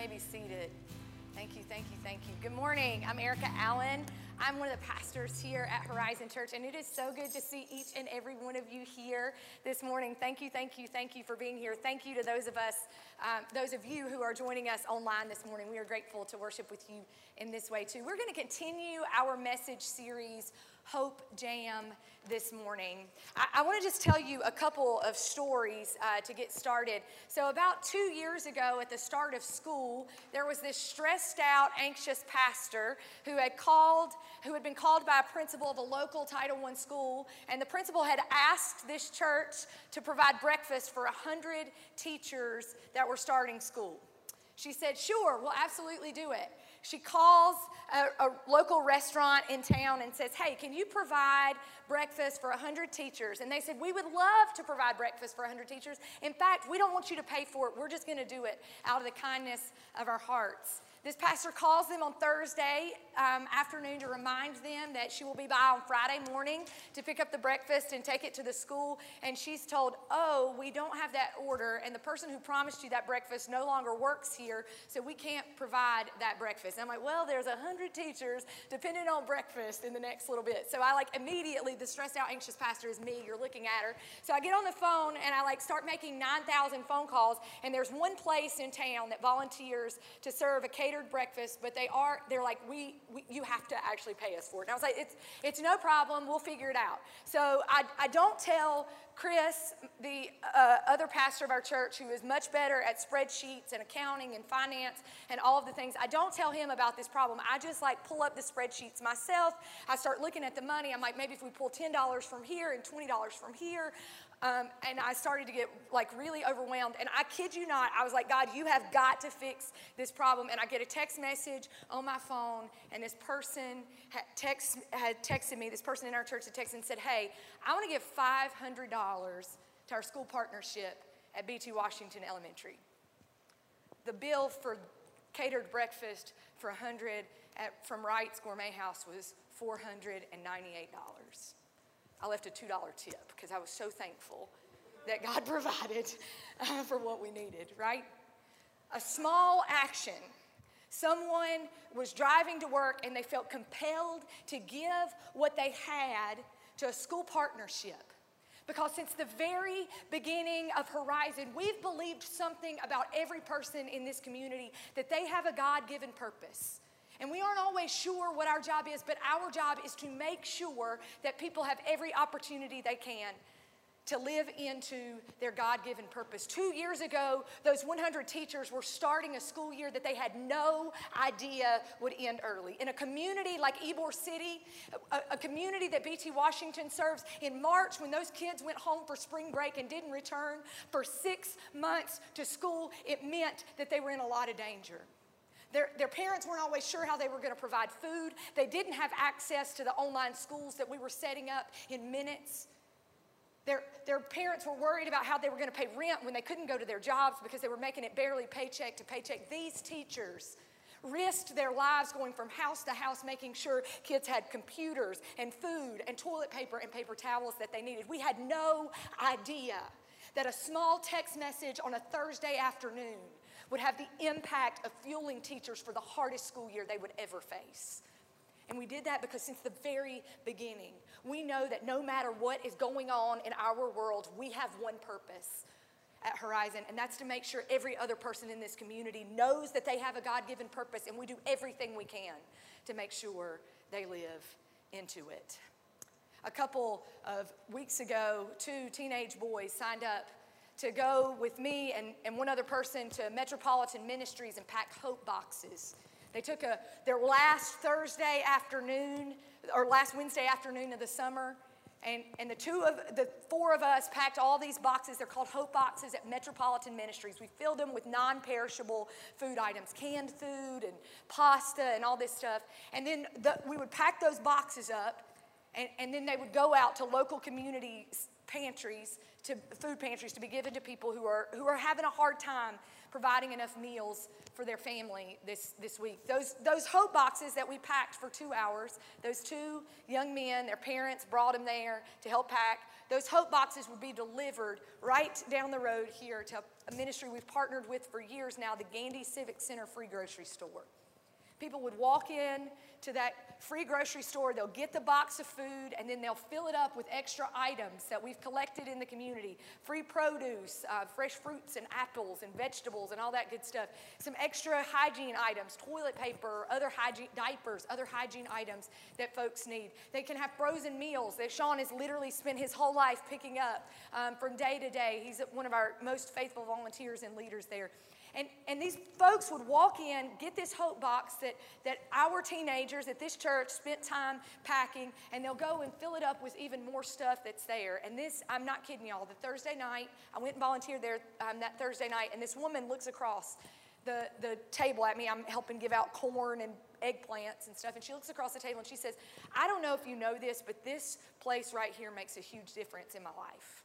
may be seated. Thank you, thank you, thank you. Good morning. I'm Erica Allen. I'm one of the pastors here at Horizon Church, and it is so good to see each and every one of you here this morning. Thank you, thank you, thank you for being here. Thank you to those of us, um, those of you who are joining us online this morning. We are grateful to worship with you in this way too. We're going to continue our message series Hope Jam this morning. I, I want to just tell you a couple of stories uh, to get started. So, about two years ago at the start of school, there was this stressed out, anxious pastor who had called, who had been called by a principal of a local Title I school, and the principal had asked this church to provide breakfast for 100 teachers that were starting school. She said, Sure, we'll absolutely do it. She calls a, a, local restaurant in town and says, Hey, can you provide breakfast for 100 teachers? And they said, We would love to provide breakfast for 100 teachers. In fact, we don't want you to pay for it. We're just going to do it out of the kindness of our hearts. This pastor calls them on Thursday um, afternoon to remind them that she will be by on Friday morning to pick up the breakfast and take it to the school. And she's told, Oh, we don't have that order, and the person who promised you that breakfast no longer works here, so we can't provide that breakfast. And I'm like, Well, there's a hundred teachers depending on breakfast in the next little bit. So I like immediately, the stressed out, anxious pastor is me. You're looking at her. So I get on the phone and I like start making 9,000 phone calls, and there's one place in town that volunteers to serve a catered breakfast, but they are, they're like, we, we, you have to actually pay us for it. And I was like, it's, it's no problem, we'll figure it out. So I, I don't tell Chris, the uh, other pastor of our church, who is much better at spreadsheets and accounting and finance and all of the things, I don't tell him about this problem. I just like pull up the spreadsheets myself. I start looking at the money. I'm like, maybe if we pull $10 from here and $20 from here, um, and I started to get like really overwhelmed. And I kid you not, I was like, God, you have got to fix this problem. And I get a text message on my phone, and this person had, text, had texted me, this person in our church had texted and said, Hey, I want to give $500 to our school partnership at BT Washington Elementary. The bill for catered breakfast for 100 at, from Wright's Gourmet House was $498. I left a $2 tip because I was so thankful that God provided uh, for what we needed, right? A small action. Someone was driving to work and they felt compelled to give what they had to a school partnership. Because since the very beginning of Horizon, we've believed something about every person in this community that they have a God given purpose. And we aren't always sure what our job is, but our job is to make sure that people have every opportunity they can to live into their God given purpose. Two years ago, those 100 teachers were starting a school year that they had no idea would end early. In a community like Ybor City, a, a, community that BT Washington serves, in March, when those kids went home for spring break and didn't return for six months to school, it meant that they were in a lot of danger. Their, their parents weren't always sure how they were going to provide food. They didn't have access to the online schools that we were setting up in minutes. Their, their parents were worried about how they were going to pay rent when they couldn't go to their jobs because they were making it barely paycheck to paycheck. These teachers risked their lives going from house to house making sure kids had computers and food and toilet paper and paper towels that they needed. We had no idea that a small text message on a Thursday afternoon would have the impact of fueling teachers for the hardest school year they would ever face. And we did that because since the very beginning, we know that no matter what is going on in our world, we have one purpose at Horizon, and that's to make sure every other person in this community knows that they have a God given purpose, and we do everything we can to make sure they live into it. A couple of weeks ago, two teenage boys signed up to go with me and, and one other person to Metropolitan Ministries and pack hope boxes. They took a, their last Thursday afternoon, or last Wednesday afternoon of the summer, and, and the two of the four of us packed all these boxes. They're called hope boxes at Metropolitan Ministries. We filled them with non-perishable food items, canned food and pasta and all this stuff. And then the, we would pack those boxes up, and, and then they would go out to local community pantries to food pantries to be given to people who are, who are having a hard time providing enough meals for their family this, this week. Those, those hope boxes that we packed for two hours, those two young men, their parents brought them there to help pack. Those hope boxes would be delivered right down the road here to a ministry we've partnered with for years now, the Gandy Civic Center Free Grocery Store. People would walk in to that free grocery store, they'll get the box of food, and then they'll fill it up with extra items that we've collected in the community free produce, uh, fresh fruits and apples and vegetables and all that good stuff. Some extra hygiene items, toilet paper, other hygiene, diapers, other hygiene items that folks need. They can have frozen meals that Sean has literally spent his whole life picking up um, from day to day. He's one of our most faithful volunteers and leaders there. And, and these folks would walk in, get this hope box that, that our teenagers at this church spent time packing, and they'll go and fill it up with even more stuff that's there. And this, I'm not kidding y'all, the Thursday night, I went and volunteered there um, that Thursday night, and this woman looks across the, the table at me. I'm helping give out corn and eggplants and stuff. And she looks across the table and she says, I don't know if you know this, but this place right here makes a huge difference in my life.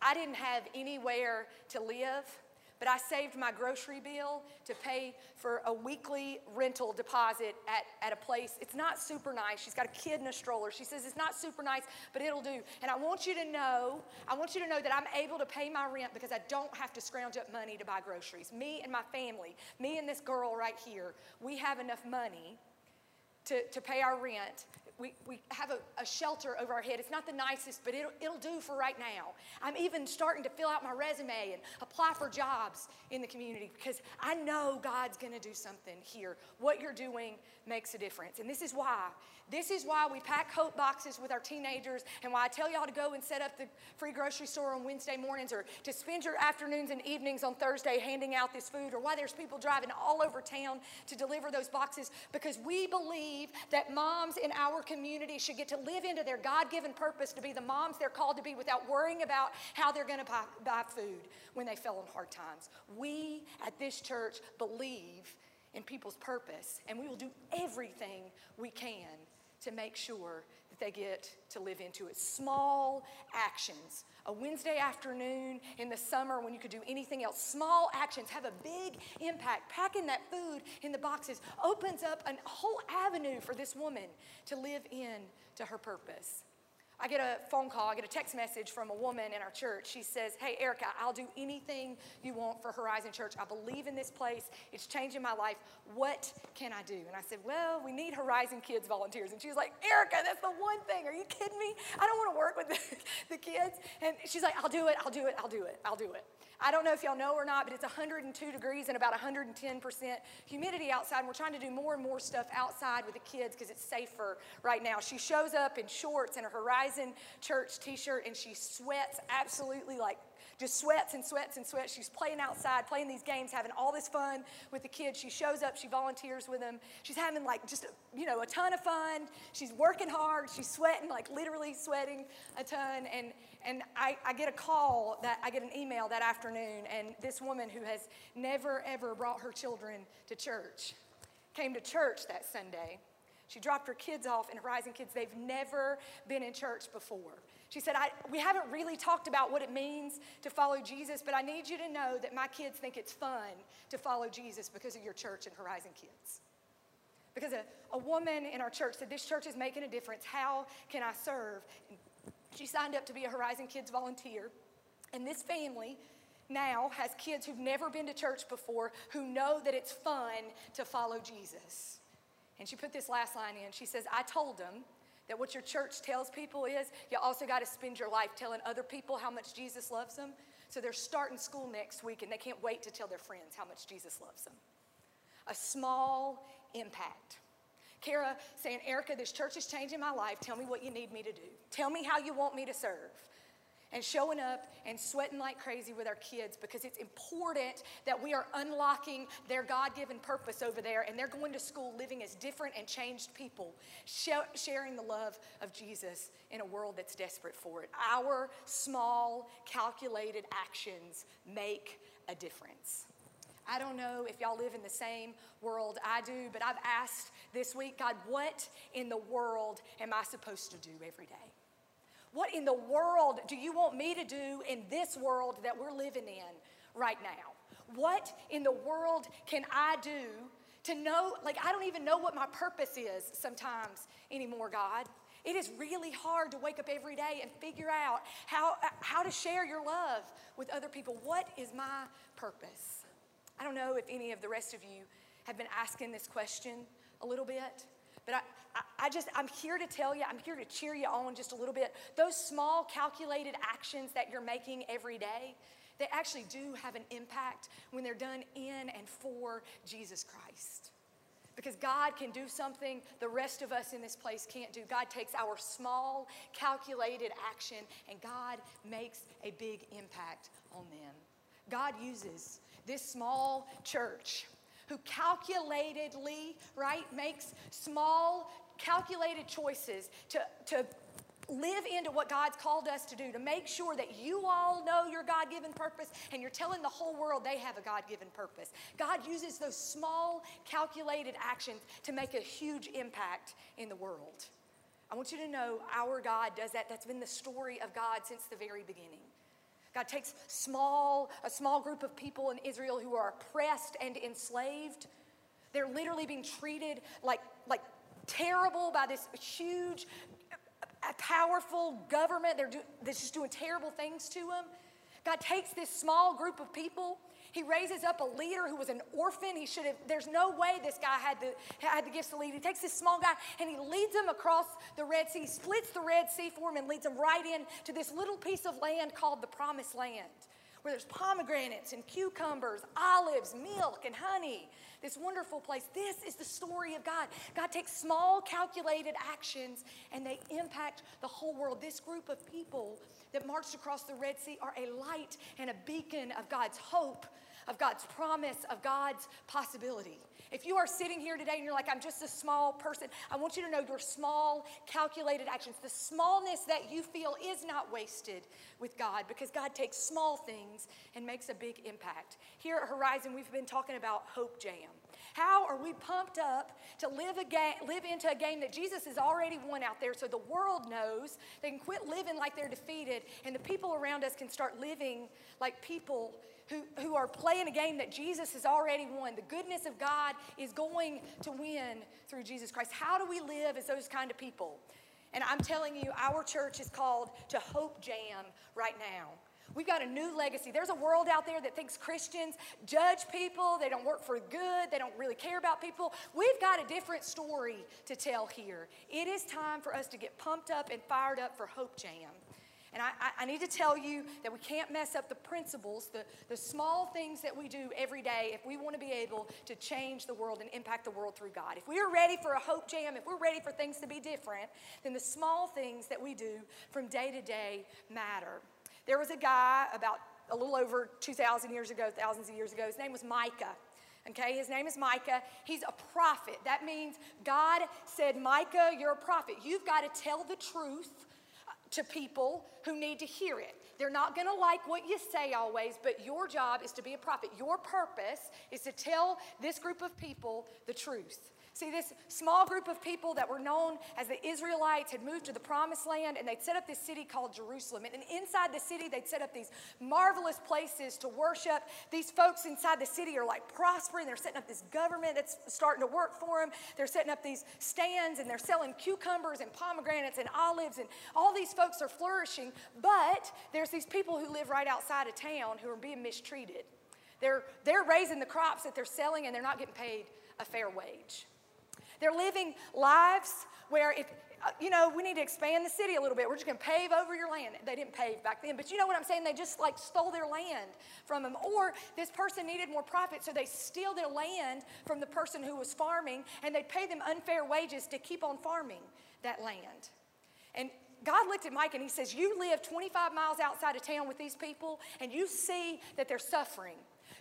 I didn't have anywhere to live but I saved my grocery bill to pay for a weekly rental deposit at, at a place. It's not super nice. She's got a kid in a stroller. She says it's not super nice, but it'll do. And I want you to know, I want you to know that I'm able to pay my rent because I don't have to scrounge up money to buy groceries. Me and my family, me and this girl right here, we have enough money to, to pay our rent we, we have a, a, shelter over our head. It's not the nicest, but it'll, it'll do for right now. I'm even starting to fill out my resume and apply for jobs in the community because I know God's going to do something here. What you're doing makes a difference. And this is why. This is why we pack hope boxes with our teenagers and why I tell y'all to go and set up the free grocery store on Wednesday mornings or to spend your afternoons and evenings on Thursday handing out this food or why there's people driving all over town to deliver those boxes because we believe that moms in our community should get to live into their God given purpose to be the moms they're called to be without worrying about how they're going to buy, buy food when they fell in hard times. We at this church believe in people's purpose, and we will do everything we can to make sure that they get to live into it. Small actions. A Wednesday afternoon in the summer when you could do anything else, small actions have a big impact. Packing that food in the boxes opens up a whole avenue for this woman to live in to her purpose. I get a phone call, I get a text message from a woman in our church. She says, Hey, Erica, I'll do anything you want for Horizon Church. I believe in this place, it's changing my life. What can I do? And I said, Well, we need Horizon Kids volunteers. And she's like, Erica, that's the one thing. Are you kidding me? I don't want to work with the, the kids. And she's like, I'll do it, I'll do it, I'll do it, I'll do it. I don't know if y'all know or not, but it's 102 degrees and about 110% humidity outside. And we're trying to do more and more stuff outside with the kids because it's safer right now. She shows up in shorts and a Horizon Church t shirt and she sweats absolutely like just sweats and sweats and sweats. She's playing outside, playing these games, having all this fun with the kids. She shows up, she volunteers with them. She's having like just, you know, a ton of fun. She's working hard. She's sweating, like literally sweating a ton. And, and I, I get a call that I get an email that afternoon, and this woman who has never ever brought her children to church came to church that Sunday. She dropped her kids off in Horizon Kids. They've never been in church before. She said, We haven't really talked about what it means to follow Jesus, but I need you to know that my kids think it's fun to follow Jesus because of your church and Horizon Kids. Because a, a woman in our church said, This church is making a difference. How can I serve? And she signed up to be a Horizon Kids volunteer. And this family now has kids who've never been to church before who know that it's fun to follow Jesus. And she put this last line in. She says, I told them that what your church tells people is you also got to spend your life telling other people how much Jesus loves them. So they're starting school next week and they can't wait to tell their friends how much Jesus loves them. A small impact. Kara saying, Erica, this church is changing my life. Tell me what you need me to do. Tell me how you want me to serve and showing up and sweating like crazy with our kids because it's important that we are unlocking their God given purpose over there and they're going to school living as different and changed people, sharing the love of Jesus in a world that's desperate for it. Our small, calculated actions make a difference. I don't know if y'all live in the same world I do, but I've asked this week, God, what in the world am I supposed to do every day? What in the world do you want me to do in this world that we're living in right now? What in the world can I do to know? Like, I don't even know what my purpose is sometimes anymore, God. It is really hard to wake up every day and figure out how, how to share your love with other people. What is my purpose? I don't know if any of the rest of you have been asking this question a little bit, but I, I, I just, I'm here to tell you, I'm here to cheer you on just a little bit. Those small, calculated actions that you're making every day, they actually do have an impact when they're done in and for Jesus Christ. Because God can do something the rest of us in this place can't do. God takes our small, calculated action and God makes a big impact on them. God uses this small church who calculatedly, right, makes small, calculated choices to, to live into what God's called us to do, to make sure that you all know your God given purpose and you're telling the whole world they have a God given purpose. God uses those small, calculated actions to make a huge impact in the world. I want you to know our God does that. That's been the story of God since the very beginning. God takes small, a small group of people in Israel who are oppressed and enslaved. They're literally being treated like, like terrible by this huge, powerful government. They're do, just doing terrible things to them. God takes this small group of people he raises up a leader who was an orphan. He should have, there's no way this guy had the, had the gifts to lead. He takes this small guy and he leads him across the Red Sea, splits the Red Sea for him, and leads him right in to this little piece of land called the Promised Land, where there's pomegranates and cucumbers, olives, milk, and honey. This wonderful place. This is the story of God. God takes small, calculated actions and they impact the whole world. This group of people that marched across the Red Sea are a light and a beacon of God's hope of God's promise, of God's possibility. If you are sitting here today and you're like, I'm just a small person, I want you to know your small, calculated actions, the smallness that you feel is not wasted with God because God takes small things and makes a big impact. Here at Horizon, we've been talking about Hope Jam. How are we pumped up to live, a game, live into a game that Jesus has already won out there so the world knows they can quit living like they're defeated and the people around us can start living like people who, who are playing a game that Jesus has already won. The goodness of God is going to win through Jesus Christ. How do we live as those kind of people? And I'm telling you, our church is called to Hope Jam right now. We've got a new legacy. There's a world out there that thinks Christians judge people, they don't work for good, they don't really care about people. We've got a different story to tell here. It is time for us to get pumped up and fired up for Hope Jam. And I, I, need to tell you that we can't mess up the principles, the, the small things that we do every day if we want to be able to change the world and impact the world through God. If we are ready for a hope jam, if we're ready for things to be different, then the small things that we do from day to day matter. There was a guy about a little over 2,000 years ago, thousands of years ago. His name was Micah. Okay, his name is Micah. He's a prophet. That means God said, Micah, you're a prophet. You've got to tell the truth to people who need to hear it. They're not going to like what you say always, but your job is to be a prophet. Your purpose is to tell this group of people the truth. See, this small group of people that were known as the Israelites had moved to the promised land and they'd set up this city called Jerusalem. And inside the city, they'd set up these marvelous places to worship. These folks inside the city are like prospering. They're setting up this government that's starting to work for them. They're setting up these stands and they're selling cucumbers and pomegranates and olives. And all these folks are flourishing. But there's these people who live right outside of town who are being mistreated. They're, they're raising the crops that they're selling and they're not getting paid a fair wage. They're living lives where if uh, you know, we need to expand the city a little bit. We're just going to pave over your land. They didn't pave back then, but you know what I'm saying? They just like stole their land from them. Or this person needed more profit, so they steal their land from the person who was farming and they pay them unfair wages to keep on farming that land. And God looked at Mike and he says, You live 25 miles outside of town with these people and you see that they're suffering.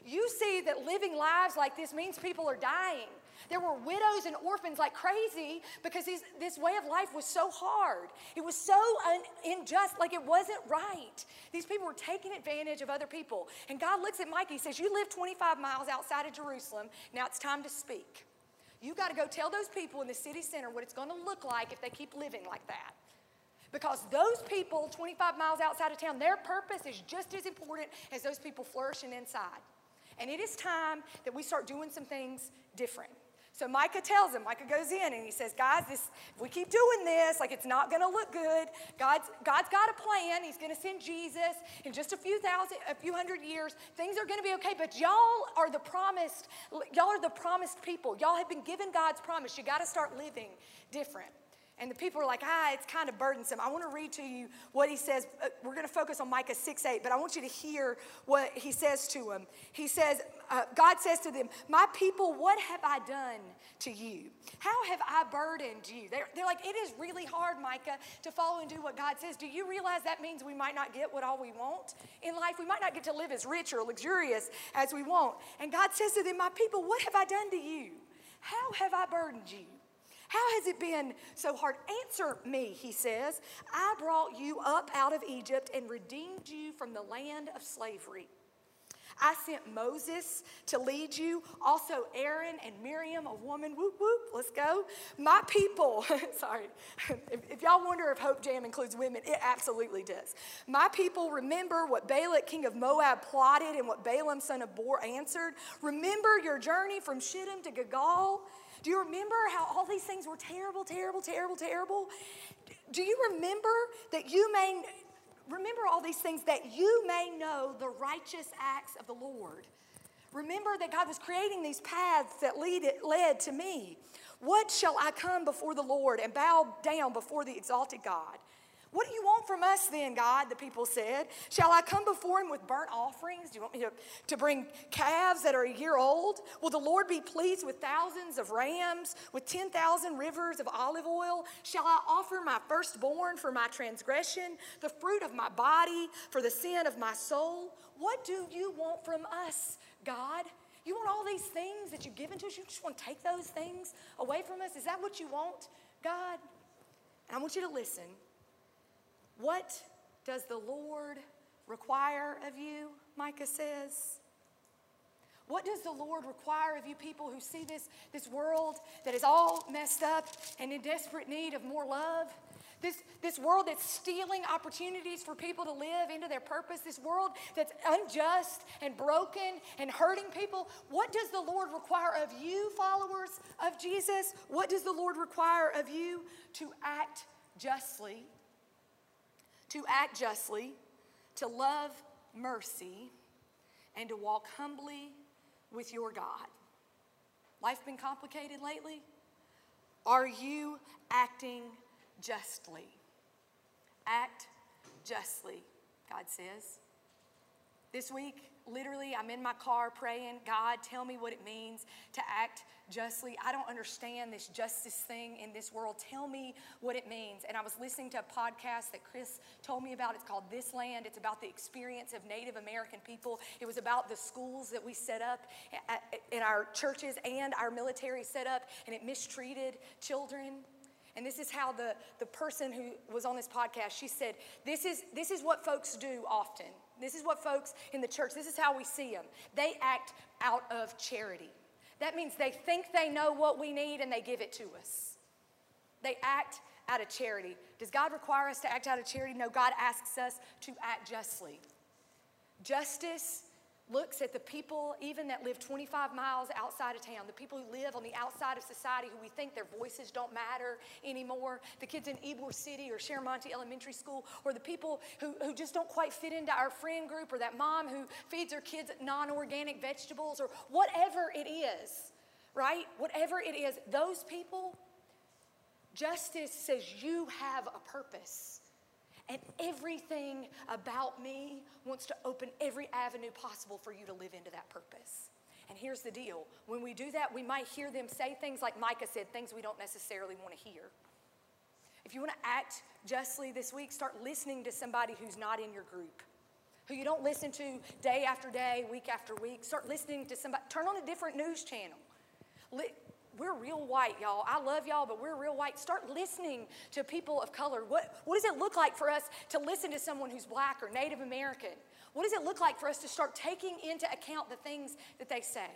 You see that living lives like this means people are dying. There were widows and orphans like crazy because this way of life was so hard. It was so un, unjust, like it wasn't right. These people were taking advantage of other people. And God looks at Mike, he says, You live 25 miles outside of Jerusalem. Now it's time to speak. You got to go tell those people in the city center what it's going to look like if they keep living like that. Because those people 25 miles outside of town, their purpose is just as important as those people flourishing inside. And it is time that we start doing some things different. So Micah tells him, Micah goes in and he says, guys, this, if we keep doing this, like it's not gonna look good. God's, God's got a plan. He's gonna send Jesus in just a few thousand, a few hundred years. Things are gonna be okay, but y'all are the promised, y'all are the promised people. Y'all have been given God's promise. You gotta start living different. And the people are like, ah, it's kind of burdensome. I want to read to you what he says. Uh, we're going to focus on Micah 6 8, but I want you to hear what he says to him. He says, uh, God says to them, My people, what have I done to you? How have I burdened you? They're, they're like, It is really hard, Micah, to follow and do what God says. Do you realize that means we might not get what all we want in life? We might not get to live as rich or luxurious as we want. And God says to them, My people, what have I done to you? How have I burdened you? How has it been so hard? Answer me, he says. I brought you up out of Egypt and redeemed you from the land of slavery. I sent Moses to lead you, also Aaron and Miriam, a woman. Whoop, whoop, let's go. My people, sorry, if, if, y'all wonder if Hope Jam includes women, it absolutely does. My people remember what Balak, king of Moab, plotted and what Balaam, son of Beor, answered. Remember your journey from Shittim to Gilgal do you remember how all these things were terrible, terrible, terrible, terrible? Do you remember that you may remember all these things that you may know the righteous acts of the Lord? Remember that God was creating these paths that lead led to me. What shall I come before the Lord and bow down before the exalted God? What do you want from us then, God? The people said. Shall I come before him with burnt offerings? Do you want me to, to bring calves that are a year old? Will the Lord be pleased with thousands of rams, with 10,000 rivers of olive oil? Shall I offer my firstborn for my transgression, the fruit of my body for the sin of my soul? What do you want from us, God? You want all these things that you've given to us? You just want to take those things away from us? Is that what you want, God? And I want you to listen. What does the Lord require of you? Micah says. What does the Lord require of you people who see this, this world that is all messed up and in desperate need of more love? This, this world that's stealing opportunities for people to live into their purpose, this world that's unjust and broken and hurting people. What does the Lord require of you, followers of Jesus? What does the Lord require of you to act justly to act justly, to love mercy, and to walk humbly with your God. Life been complicated lately? Are you acting justly? Act justly, God says. This week, literally, I'm in my car praying, God, tell me what it means to act justly. I don't understand this justice thing in this world. Tell me what it means. And I was listening to a podcast that Chris told me about. It's called This Land. It's about the experience of Native American people. It was about the schools that we set up in our churches and our military set up, and it mistreated children. And this is how the, the person who was on this podcast, she said, this is, this is what folks do often. This is what folks in the church, this is how we see them. They act out of charity. That means they think they know what we need and they give it to us. They act out of charity. Does God require us to act out of charity? No, God asks us to act justly. Justice looks at the people, even that live 25 miles outside of town, the people who live on the outside of society who we think their voices don't matter anymore, the kids in Ybor City or Sharemonte Elementary School, or the people who, who just don't quite fit into our friend group, or that mom who feeds her kids non organic vegetables, or whatever it is, right? Whatever it is, those people, justice says you have a purpose. And everything about me wants to open every avenue possible for you to live into that purpose. And here's the deal when we do that, we might hear them say things like Micah said, things we don't necessarily want to hear. If you want to act justly this week, start listening to somebody who's not in your group, who you don't listen to day after day, week after week. Start listening to somebody, turn on a different news channel we're real white, y'all. I love y'all, but we're real white. Start listening to people of color. What, what does it look like for us to listen to someone who's black or Native American? What does it look like for us to start taking into account the things that they say?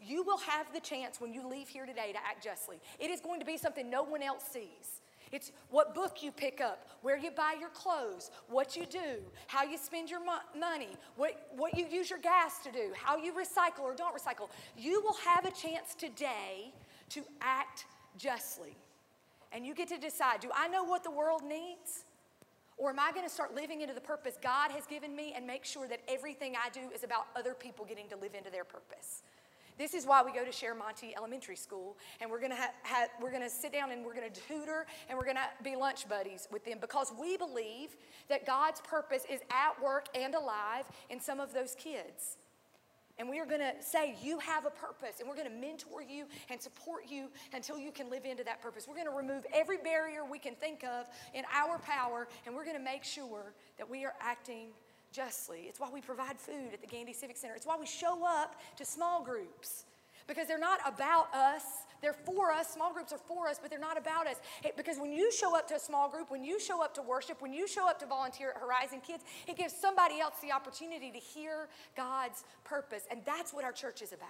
You will have the chance when you leave here today to act justly. It is going to be something no one else sees. It's what book you pick up, where you buy your clothes, what you do, how you spend your mo- money, what, what you use your gas to do, how you recycle or don't recycle. You will have a chance today to act justly. And you get to decide do I know what the world needs? Or am I going to start living into the purpose God has given me and make sure that everything I do is about other people getting to live into their purpose? This is why we go to Sharemonte Elementary School, and we're gonna ha- ha- we're gonna sit down and we're gonna tutor and we're gonna be lunch buddies with them because we believe that God's purpose is at work and alive in some of those kids. And we are going to say, You have a purpose, and we're going to mentor you and support you until you can live into that purpose. We're going to remove every barrier we can think of in our power, and we're going to make sure that we are acting justly. It's why we provide food at the Gandy Civic Center, it's why we show up to small groups because they're not about us. They're for us. Small groups are for us, but they're not about us. It, because when you show up to a small group, when you show up to worship, when you show up to volunteer at Horizon Kids, it gives somebody else the opportunity to hear God's purpose. And that's what our church is about.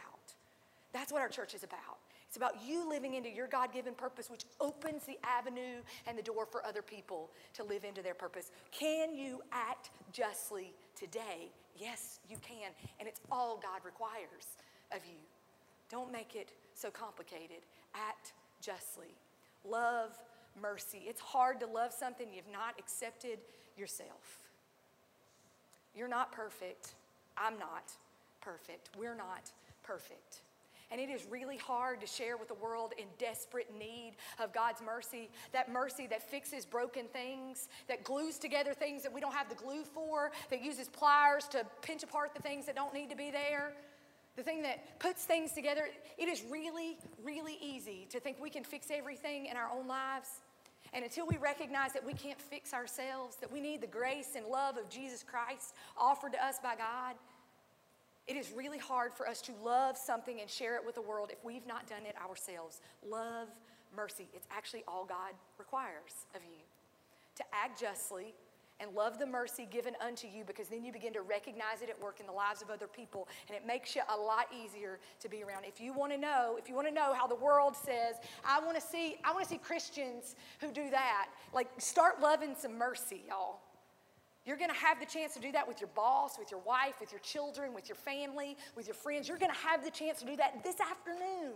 That's what our church is about. It's about you living into your God given purpose, which opens the avenue and the door for other people to live into their purpose. Can you act justly today? Yes, you can. And it's all God requires of you. Don't make it so complicated. Act justly. Love mercy. It's hard to love something you've not accepted yourself. You're not perfect. I'm not perfect. We're not perfect. And it is really hard to share with the world in desperate need of God's mercy. That mercy that fixes broken things, that glues together things that we don't have the glue for, that uses pliers to pinch apart the things that don't need to be there the thing that puts things together, it is really, really easy to think we can fix everything in our own lives. And until we recognize that we can't fix ourselves, that we need the grace and love of Jesus Christ offered to us by God, it is really hard for us to love something and share it with the world if we've not done it ourselves. Love, mercy, it's actually all God requires of you. To act justly, and love the mercy given unto you because then you begin to recognize it at work in the lives of other people and it makes you a lot easier to be around if you want to know if you want to know how the world says i want to see i want to see christians who do that like start loving some mercy y'all you're going to have the chance to do that with your boss with your wife with your children with your family with your friends you're going to have the chance to do that this afternoon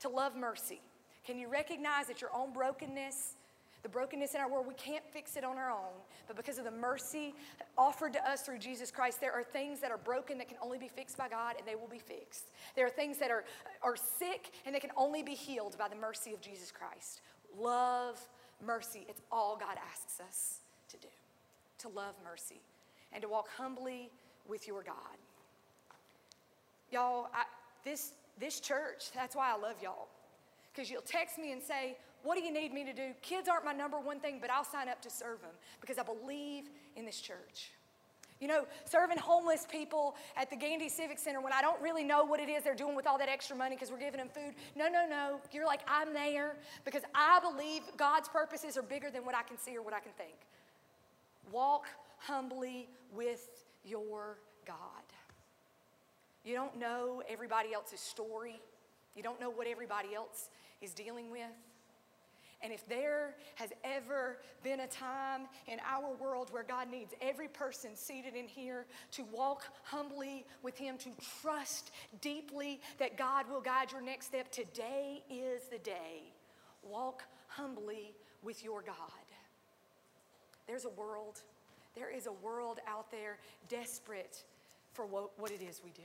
to love mercy can you recognize that your own brokenness the brokenness in our world, we can't fix it on our own. But because of the mercy offered to us through Jesus Christ, there are things that are broken that can only be fixed by God, and they will be fixed. There are things that are, are sick, and they can only be healed by the mercy of Jesus Christ. Love, mercy, it's all God asks us to love mercy and to walk humbly with your God. Y'all, I, this, this church, that's why I love y'all. Because you'll text me and say, what do you need me to do? Kids aren't my number one thing, but I'll sign up to serve them because I believe in this church. You know, serving homeless people at the Gandy Civic Center when I don't really know what it is they're doing with all that extra money because we're giving them food. No, no, no. You're like, I'm there because I believe God's purposes are bigger than what I can see or what I can think. Walk humbly with your God. You don't know everybody else's story, you don't know what everybody else is dealing with. And if there has ever been a time in our world where God needs every person seated in here to walk humbly with Him, to trust deeply that God will guide your next step, today is the day. Walk humbly with your God. There's a world, there is a world out there desperate for what, what it is we do.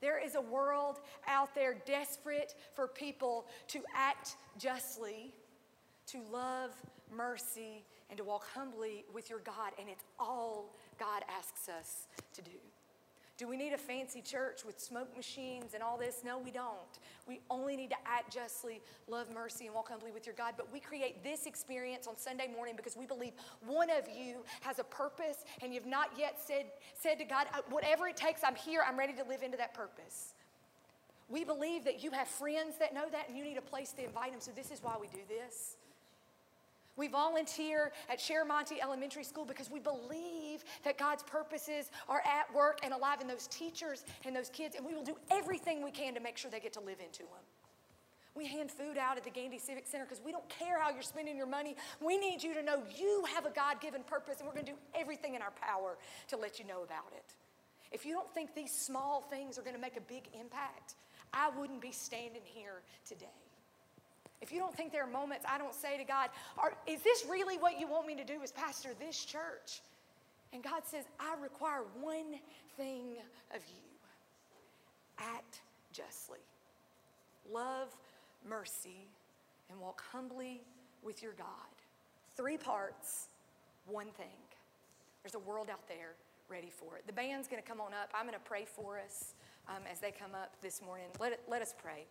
There is a world out there desperate for people to act justly, to love mercy, and to walk humbly with your God. And it's all God asks us to do. Do we need a fancy church with smoke machines and all this? No, we don't. We only need to act justly, love mercy, and walk humbly with your God. But we create this experience on Sunday morning because we believe one of you has a purpose and you've not yet said, said to God, uh, whatever it takes, I'm here, I'm ready to live into that purpose. We believe that you have friends that know that and you need a place to invite them. So this is why we do this. We volunteer at Sharemonte Elementary School because we believe that God's purposes are at work and alive in those teachers and those kids, and we will do everything we can to make sure they get to live into them. We hand food out at the Gandy Civic Center because we don't care how you're spending your money. We need you to know you have a God given purpose, and we're going to do everything in our power to let you know about it. If you don't think these small things are going to make a big impact, I wouldn't be standing here today. If you don't think there are moments I don't say to God, Is this really what you want me to do as pastor this church? And God says, I require one thing of you act justly, love mercy, and walk humbly with your God. Three parts, one thing. There's a world out there ready for it. The band's going to come on up. I'm going to pray for us um, as they come up this morning. Let, let us pray.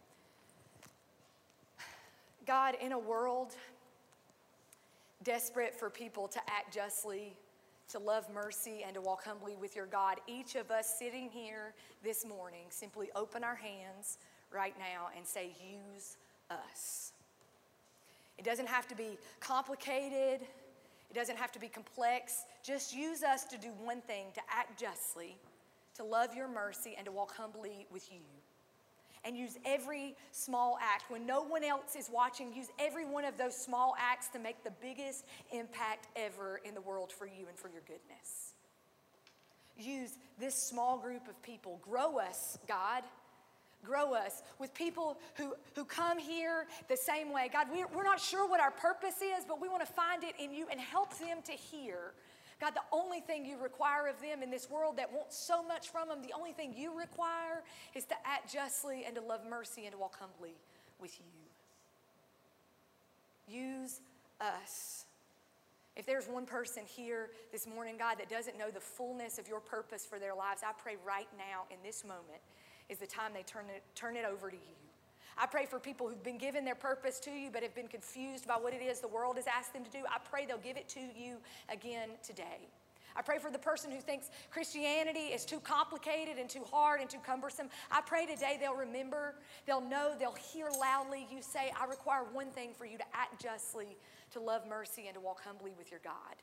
God, in a world desperate for people to act justly, to love mercy, and to walk humbly with your God, each of us sitting here this morning simply open our hands right now and say, Use us. It doesn't have to be complicated. It doesn't have to be complex. Just use us to do one thing to act justly, to love your mercy, and to walk humbly with you. And use every small act. When no one else is watching, use every one of those small acts to make the biggest impact ever in the world for you and for your goodness. Use this small group of people. Grow us, God grow us with people who, who come here the same way. God, we're, we're not sure what our purpose is, but we want to find it in you and help them to hear. God, the only thing you require of them in this world that wants so much from them, the only thing you require is to act justly and to love mercy and to walk humbly with you. Use us. If there's one person here this morning, God, that doesn't know the fullness of your purpose for their lives, I pray right now in this moment is the time they turn it, turn it over to you. I pray for people who've been given their purpose to you but have been confused by what it is the world has asked them to do. I pray they'll give it to you again today. I pray for the person who thinks Christianity is too complicated and too hard and too cumbersome. I pray today they'll remember, they'll know, they'll hear loudly you say, I require one thing for you to act justly, to love mercy, and to walk humbly with your God.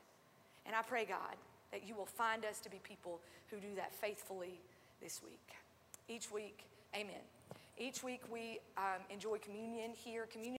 And I pray, God, that you will find us to be people who do that faithfully this week each week. Amen. Each week we um, enjoy communion here. Communion